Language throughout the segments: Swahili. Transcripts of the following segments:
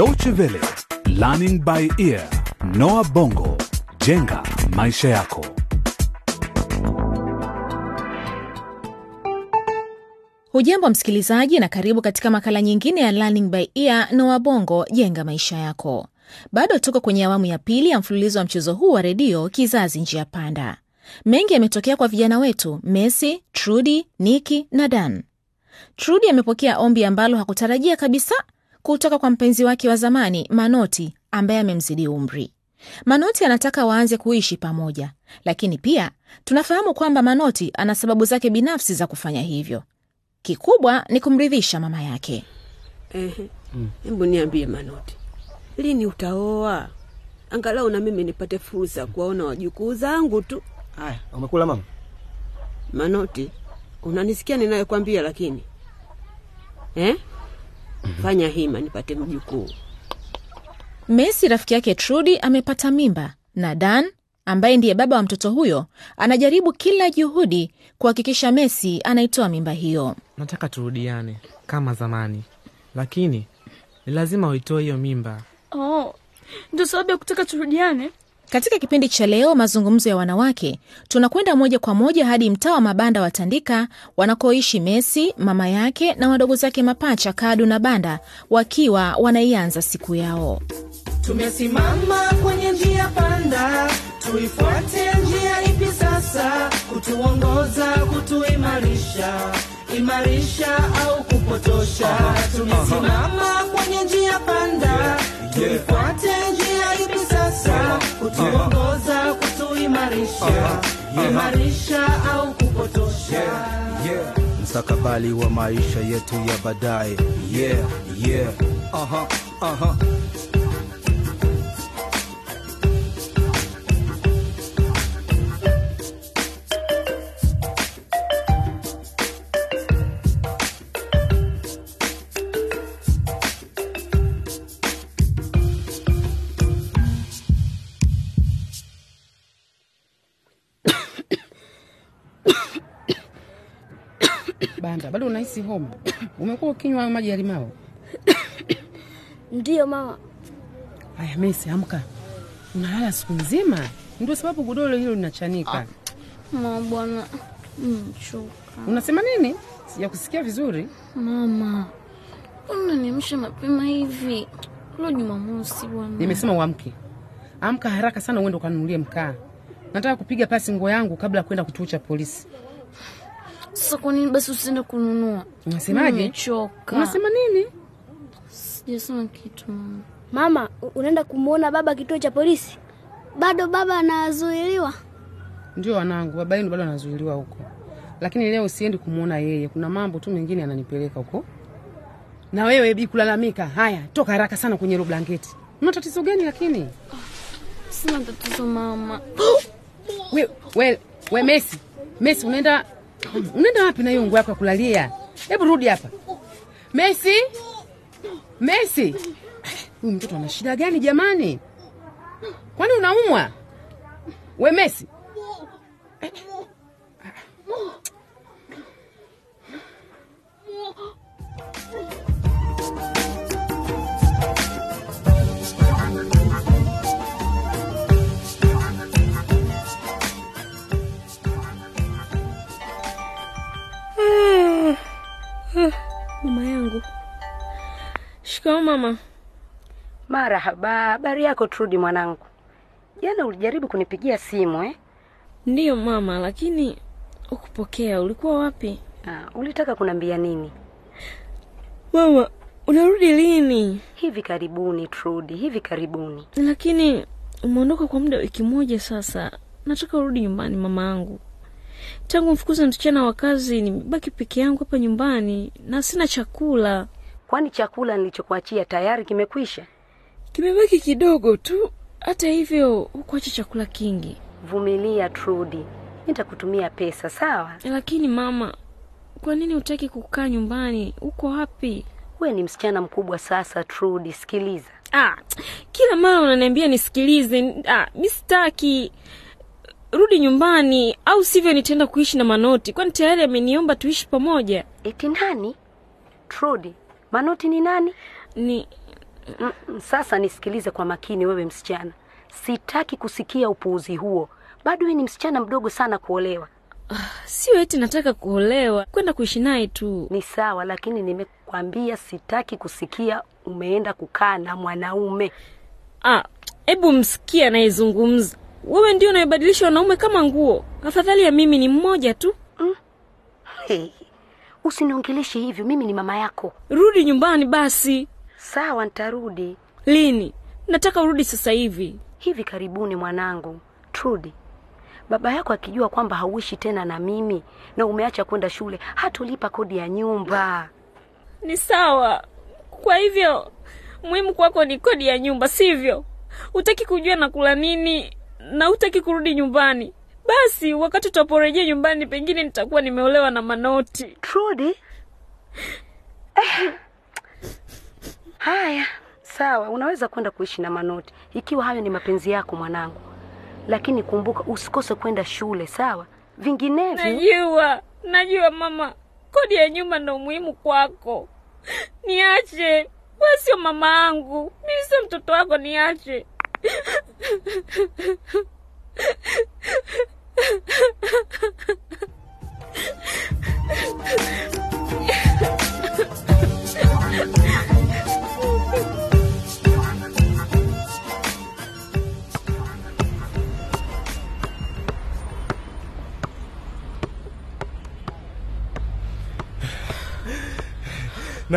Deutsche Welle, Learning by Ear, Noah Bongo, jenga maisha yako. Hujambo msikilizaji, na karibu katika makala nyingine ya Learning by Ear Noah Bongo, jenga maisha yako. Bado tuko kwenye awamu ya pili ya mfululizo wa mchezo huu wa redio Kizazi Njia Panda. Mengi yametokea kwa vijana wetu Messi, Trudi, Niki na Dan. Trudi amepokea ombi ambalo hakutarajia kabisa kutoka kwa mpenzi wake wa zamani Manoti ambaye amemzidi umri. Manoti anataka waanze kuishi pamoja, lakini pia tunafahamu kwamba Manoti ana sababu zake binafsi za kufanya hivyo. Kikubwa ni kumridhisha mama yake. Ehe, hebu niambie Manoti, lini utaoa? Angalau na mimi nipate fursa kuwaona wajukuu zangu tu. Haya, umekula mama? Manoti, unanisikia ninayokwambia? Lakini eh? Fanya hima nipate mjukuu. Messi rafiki yake Trudi amepata mimba na Dan ambaye ndiye baba wa mtoto huyo anajaribu kila juhudi kuhakikisha Messi anaitoa mimba hiyo. nataka turudiane kama zamani, lakini ni lazima uitoe hiyo mimba. Oh, ndio sababu ya kutaka turudiane? Katika kipindi cha leo mazungumzo ya wanawake, tunakwenda moja kwa moja hadi mtaa wa mabanda wa Tandika wanakoishi Messi, mama yake na wadogo zake mapacha Kadu na Banda wakiwa wanaianza siku yao. Tumesimama kwenye njia panda, tuifuate njia ipi sasa? Kutuongoza, kutuimarisha, imarisha au kupotosha? Tumesimama kwenye njia panda, tuifuate njia ipi? Kutuongoza, kutuimarisha, imarisha au kupotosha? Mstakabali wa maisha yetu ya baadaye. Yeah, yeah. Aha, aha. Banda, bado unahisi homa? Umekuwa ukinywa maji ya limao? Ndiyo mama. Haya, Messi, amka, unalala siku nzima, ndio sababu godoro hilo linachanika. Mama bwana, mchoka. Unasema nini? Sijakusikia vizuri. Mama, unaniamsha mapema hivi? Leo Jumamosi bwana. Nimesema uamke, amka haraka sana, uende ukanunulie mkaa. Nataka kupiga pasi nguo yangu kabla ya kwenda kituo cha polisi. Sasa kwa nini basi usiende kununua? Unasemaje? Nimechoka. Unasema nini? Sijasema kitu mama. Mama, unaenda kumwona baba kituo cha polisi? Bado baba anazuiliwa? Ndio wanangu, baba yenu bado anazuiliwa huko, lakini leo siendi kumwona yeye. Kuna mambo tu mengine ananipeleka huko. Na wewe bi kulalamika, haya, toka haraka sana kwenye hilo blanketi. Una tatizo gani lakini? Sina tatizo mama. We, we, we Messi, Messi unaenda unaenda wapi na hiyo nguo yako ya kulalia? Hebu rudi hapa. Messi? Messi? Huyu mtoto ana shida gani jamani? Kwani unaumwa? We Messi? Mama. Marahaba, habari yako Trudi mwanangu? Jana ulijaribu kunipigia simu eh? Ndiyo mama, lakini ukupokea. Ulikuwa wapi? Ah, ulitaka kuniambia nini? Mama, unarudi lini? Hivi karibuni Trudi, hivi karibuni. Lakini umeondoka kwa muda wiki moja sasa. Nataka urudi nyumbani mama yangu. Tangu mfukuza msichana wa kazi, nimebaki peke yangu hapa nyumbani na sina chakula. Kwani chakula nilichokuachia tayari kimekwisha? Kimebaki kidogo tu. Hata hivyo, hukuacha chakula kingi. Vumilia Trudi, nitakutumia pesa sawa? Lakini mama, kwa nini hutaki kukaa nyumbani? Uko wapi? We ni msichana mkubwa sasa Trudi, sikiliza. Ah, kila mara unaniambia nisikilize. Ah, mi sitaki. Rudi nyumbani, au sivyo nitaenda kuishi na Manoti, kwani tayari ameniomba tuishi pamoja. Eti nani? Trudi, Manoti ni nani? Ni Mm, mm, Sasa nisikilize kwa makini, wewe msichana, sitaki kusikia upuuzi huo. Bado wewe ni msichana mdogo sana kuolewa. Sio eti nataka kuolewa, kwenda kuishi naye tu. Ni sawa, lakini nimekwambia sitaki kusikia umeenda kukaa na mwanaume. Ah, hebu msikia anayezungumza. Wewe ndio unayebadilisha wanaume kama nguo. Afadhali ya mimi ni mmoja tu. Hey, usiniongeleshe hivyo, mimi ni mama yako. Rudi nyumbani basi. Sawa, nitarudi Lini? Nataka urudi sasa hivi. hivi karibuni. Mwanangu Trudi, baba yako akijua kwamba hauishi tena na mimi na umeacha kwenda shule, hatolipa kodi ya nyumba. Ni sawa. Kwa hivyo muhimu kwako ni kodi ya nyumba, sivyo? Utaki kujua nakula nini na utaki kurudi nyumbani. Basi wakati utaporejea nyumbani, pengine nitakuwa nimeolewa na Manoti. Trudi, eh. Haya, sawa, unaweza kwenda kuishi na Manoti ikiwa hayo ni mapenzi yako mwanangu, lakini kumbuka usikose kwenda shule, sawa? Vinginevyo Najua, najua mama, kodi ya nyumba ndo muhimu kwako. Niache, wewe sio mama angu, mimi sio mtoto wako, niache.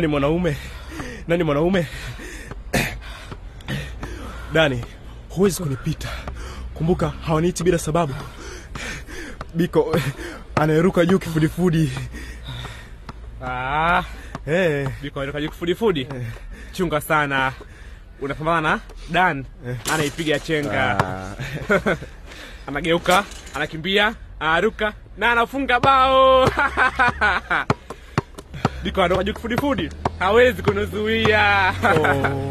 Nani mwanaume? Nani mwanaume? Dani, huwezi kunipita. Kumbuka hawaniiti bila sababu. Biko anaeruka juu kifudifudi. Ah, Eh, biko anaeruka juu kifudifudi. Chunga sana. Unapambana na Dan anaipiga chenga. ah, Anageuka, anakimbia, anaruka na anafunga bao. Biko kifudifudi. Hawezi kunizuia. oh,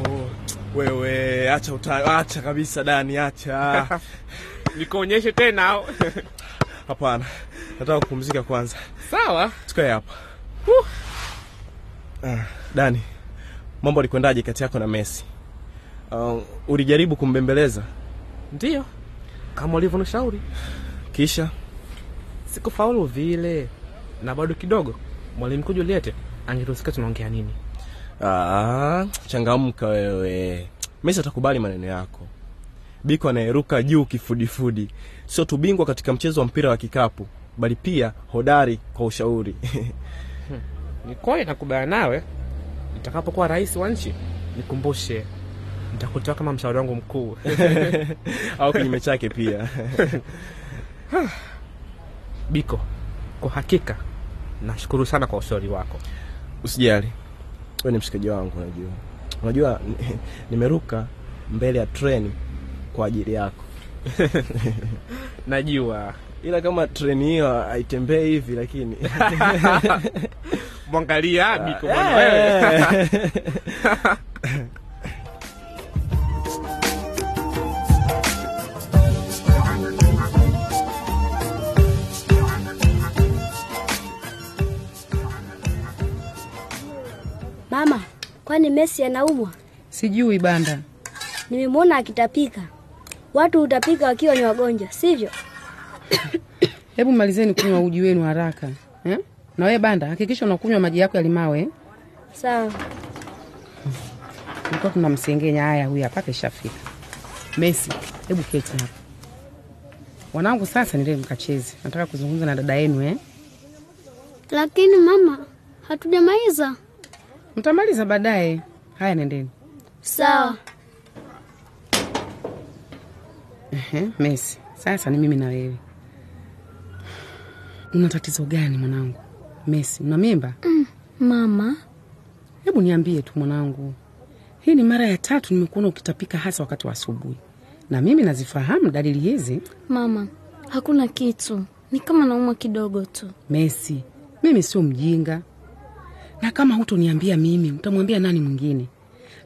wewe acha uta, acha kabisa Dani, acha. Nikuonyeshe tena. Hapana, nataka kupumzika kwanza. Sawa. Tukae hapa. Ah, Dani, mambo alikwendaje kati yako na Messi? Uh, ulijaribu kumbembeleza Ndiyo. Kama ulivyonishauri. kisha Sikufaulu vile. Na bado kidogo. Mwalimu mkuu Juliet angetusikia tunaongea nini. Ah, changamka wewe. Messi atakubali maneno yako. Biko anayeruka juu kifudifudi, sio tu bingwa katika mchezo wa mpira wa kikapu, bali pia hodari kwa ushauri. Ni kweli nakubaliana nawe. Nitakapokuwa rais wa nchi, nikumbushe. Nitakutoa kama mshauri wangu mkuu. Au kinyume chake pia. Biko, kwa hakika nashukuru sana kwa ushauri wako. Usijali, wewe ni mshikaji wangu. Unajua, unajua nimeruka mbele ya treni kwa ajili yako, Najua ila kama treni hiyo haitembei hivi, lakini mwangalia wewe. Kwani Messi anaumwa? Sijui Banda. Nimemwona akitapika. Watu hutapika wakiwa ni wagonjwa, sivyo? Hebu malizeni kunywa uji wenu haraka eh? Na wewe Banda, hakikisha unakunywa maji yako ya limao eh? Sawa. Tulikuwa tunamsengenya. Haya, huyu hapa keshafika. Messi, hebu keti hapa. Wanangu, sasa ndio mkacheze. Nataka kuzungumza na dada yenu eh? Lakini mama, hatujamaliza. Mtamaliza baadaye. Haya, nendeni. Sawa. Ehe, Messi, sasa ni mimi na wewe. Una tatizo gani mwanangu? Messi, una mimba? Mama, Hebu niambie tu mwanangu, hii ni mara ya tatu nimekuona ukitapika, hasa wakati wa asubuhi, na mimi nazifahamu dalili hizi. mama, hakuna kitu. Ni kama naumwa kidogo tu. Messi, mimi sio mjinga, na kama hutoniambia mimi utamwambia nani mwingine?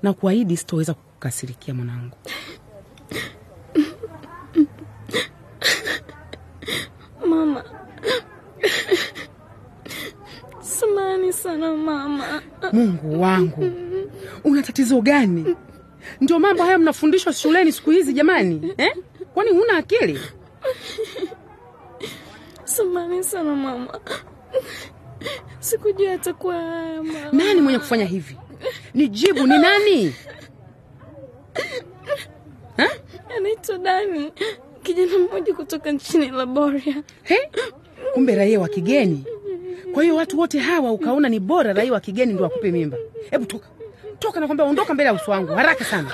Na kuahidi sitoweza kukukasirikia mwanangu. Mama, samani sana mama. Mungu wangu, una tatizo gani? Ndio mambo haya mnafundishwa shuleni siku hizi jamani eh? Kwani huna akili? Samani sana mama, sikujua atakuwa mama. Nani mwenye kufanya hivi? Nijibu, ni nani? Anaitwa Dani, kijana mmoja kutoka nchini Laboria. He? Kumbe raia wa kigeni. Kwa hiyo watu wote hawa ukaona ni bora raia wa kigeni ndio akupe mimba. Hebu toka toka, nakwambia ondoka mbele ya uso wangu haraka sana.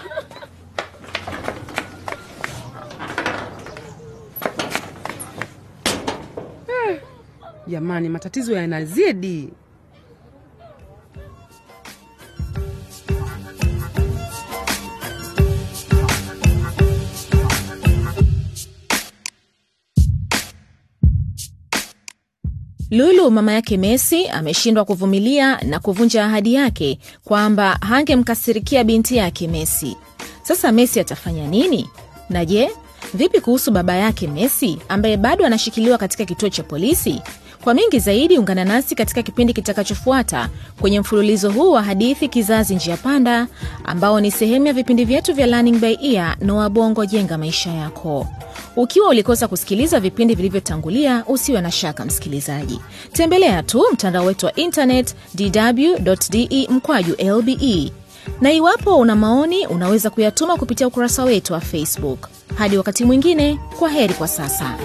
Jamani, matatizo yanazidi. Lulu mama yake Messi ameshindwa kuvumilia na kuvunja ahadi yake kwamba hangemkasirikia binti yake Messi. Sasa Messi atafanya nini? Na je, vipi kuhusu baba yake Messi ambaye bado anashikiliwa katika kituo cha polisi? Kwa mengi zaidi, ungana nasi katika kipindi kitakachofuata kwenye mfululizo huu wa hadithi Kizazi Njia Panda, ambao ni sehemu ya vipindi vyetu vya Learning by Ear Noa Bongo Jenga Maisha Yako. Ukiwa ulikosa kusikiliza vipindi vilivyotangulia, usiwe na shaka msikilizaji, tembelea tu mtandao wetu wa internet dw.de mkwaju lbe, na iwapo una maoni unaweza kuyatuma kupitia ukurasa wetu wa Facebook. Hadi wakati mwingine, kwa heri kwa sasa.